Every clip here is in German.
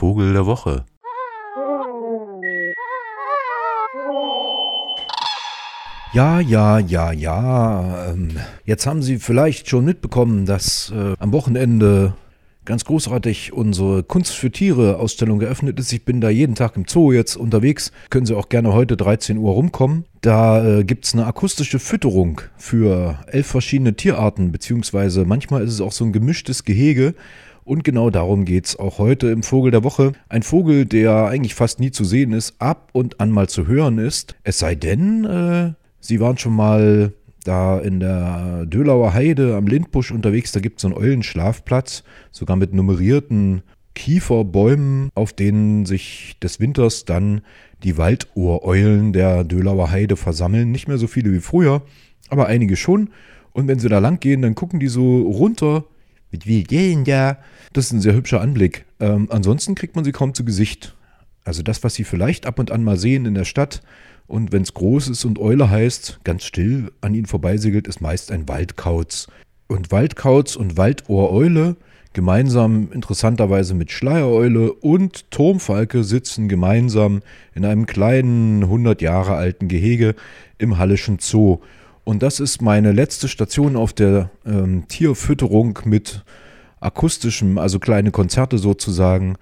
Vogel der Woche. Ja, ja, ja, ja. Ähm, jetzt haben Sie vielleicht schon mitbekommen, dass äh, am Wochenende ganz großartig unsere Kunst für Tiere Ausstellung geöffnet ist. Ich bin da jeden Tag im Zoo jetzt unterwegs. Können Sie auch gerne heute 13 Uhr rumkommen. Da äh, gibt es eine akustische Fütterung für elf verschiedene Tierarten, beziehungsweise manchmal ist es auch so ein gemischtes Gehege. Und genau darum geht es auch heute im Vogel der Woche. Ein Vogel, der eigentlich fast nie zu sehen ist, ab und an mal zu hören ist. Es sei denn, äh, Sie waren schon mal da in der Dölauer Heide am Lindbusch unterwegs. Da gibt es so einen Eulenschlafplatz, sogar mit nummerierten Kieferbäumen, auf denen sich des Winters dann die Waldohreulen der Dölauer Heide versammeln. Nicht mehr so viele wie früher, aber einige schon. Und wenn sie da lang gehen, dann gucken die so runter. Mit wie gehen da? Das ist ein sehr hübscher Anblick. Ähm, ansonsten kriegt man sie kaum zu Gesicht. Also das, was sie vielleicht ab und an mal sehen in der Stadt, und wenn es groß ist und Eule heißt, ganz still an ihnen vorbeisegelt, ist meist ein Waldkauz. Und Waldkauz und Waldohreule gemeinsam interessanterweise mit Schleiereule und Turmfalke sitzen gemeinsam in einem kleinen 100 Jahre alten Gehege im Hallischen Zoo. Und das ist meine letzte Station auf der ähm, Tierfütterung mit akustischem, also kleine Konzerte sozusagen.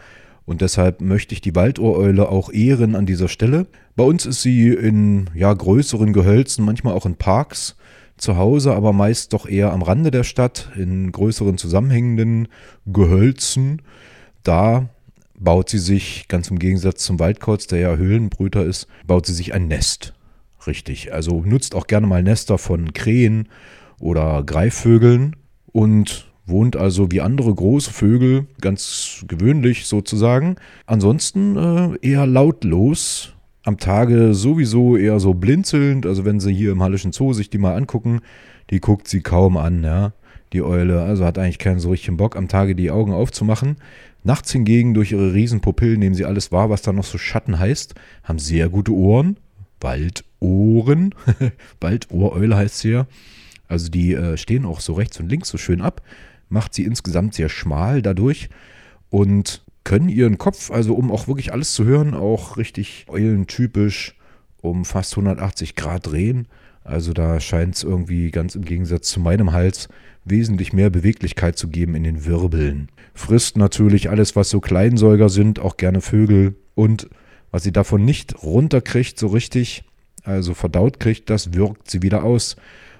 Und deshalb möchte ich die Waldohreule auch ehren an dieser Stelle. Bei uns ist sie in ja, größeren Gehölzen, manchmal auch in Parks zu Hause, aber meist doch eher am Rande der Stadt, in größeren zusammenhängenden Gehölzen. Da baut sie sich, ganz im Gegensatz zum Waldkauz, der ja Höhlenbrüter ist, baut sie sich ein Nest. Richtig. Also nutzt auch gerne mal Nester von Krähen oder Greifvögeln und wohnt also wie andere große Vögel, ganz gewöhnlich sozusagen. Ansonsten äh, eher lautlos, am Tage sowieso eher so blinzelnd. Also wenn sie hier im Hallischen Zoo sich die mal angucken, die guckt sie kaum an, ja. Die Eule, also hat eigentlich keinen so richtigen Bock, am Tage die Augen aufzumachen. Nachts hingegen, durch ihre Riesenpupillen nehmen sie alles wahr, was da noch so Schatten heißt, haben sehr gute Ohren, Waldohren, Waldohreule heißt sie ja. Also die äh, stehen auch so rechts und links so schön ab macht sie insgesamt sehr schmal dadurch und können ihren Kopf, also um auch wirklich alles zu hören, auch richtig eulentypisch um fast 180 Grad drehen. Also da scheint es irgendwie ganz im Gegensatz zu meinem Hals wesentlich mehr Beweglichkeit zu geben in den Wirbeln. Frisst natürlich alles, was so Kleinsäuger sind, auch gerne Vögel. Und was sie davon nicht runterkriegt, so richtig, also verdaut kriegt, das wirkt sie wieder aus.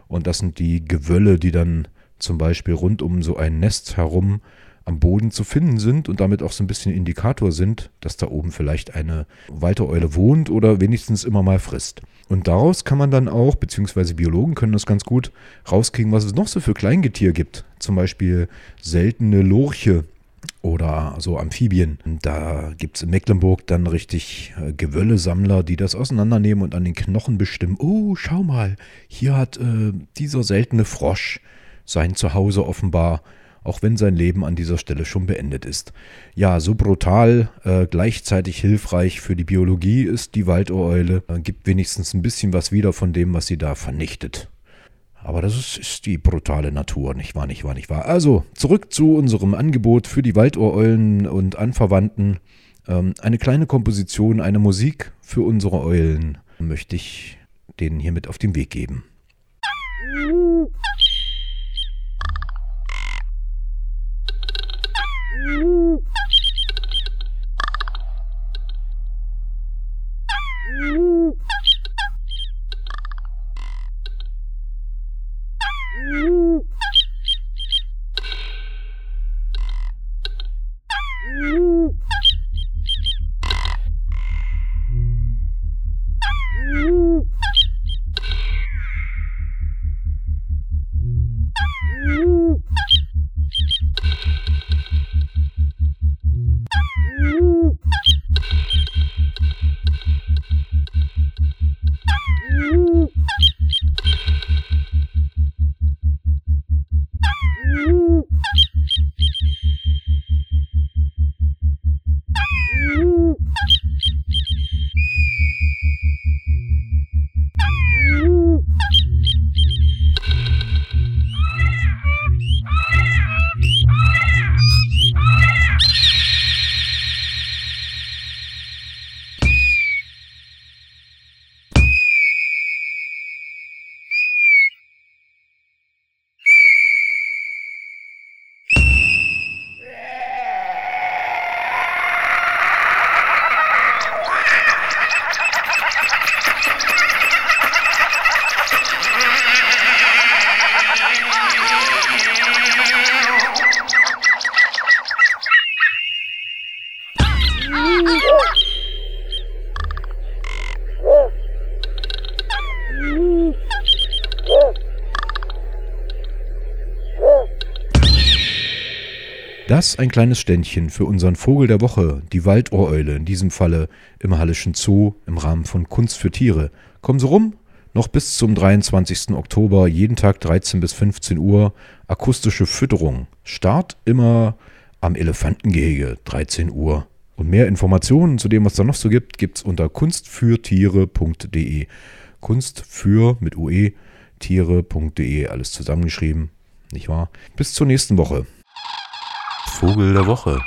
Und das sind die Gewölle, die dann zum Beispiel rund um so ein Nest herum am Boden zu finden sind und damit auch so ein bisschen Indikator sind, dass da oben vielleicht eine Waltereule wohnt oder wenigstens immer mal frisst. Und daraus kann man dann auch, beziehungsweise Biologen können das ganz gut rauskriegen, was es noch so für Kleingetier gibt. Zum Beispiel seltene Lurche oder so Amphibien. Da gibt es in Mecklenburg dann richtig äh, Gewöllesammler, die das auseinandernehmen und an den Knochen bestimmen. Oh, schau mal, hier hat äh, dieser seltene Frosch sein Zuhause offenbar, auch wenn sein Leben an dieser Stelle schon beendet ist. Ja, so brutal, äh, gleichzeitig hilfreich für die Biologie ist die Waldohreule, äh, gibt wenigstens ein bisschen was wieder von dem, was sie da vernichtet. Aber das ist, ist, die brutale Natur, nicht wahr, nicht wahr, nicht wahr. Also, zurück zu unserem Angebot für die Waldohreulen und Anverwandten. Ähm, eine kleine Komposition, eine Musik für unsere Eulen möchte ich denen hiermit auf den Weg geben. Das ein kleines Ständchen für unseren Vogel der Woche, die Waldohreule, in diesem Falle im Hallischen Zoo im Rahmen von Kunst für Tiere. Kommen Sie rum, noch bis zum 23. Oktober, jeden Tag 13 bis 15 Uhr, akustische Fütterung. Start immer am Elefantengehege, 13 Uhr. Und mehr Informationen zu dem, was da noch so gibt, gibt es unter kunstfürtiere.de. Kunst für mit UE tiere.de, alles zusammengeschrieben, nicht wahr? Bis zur nächsten Woche. Vogel der Woche.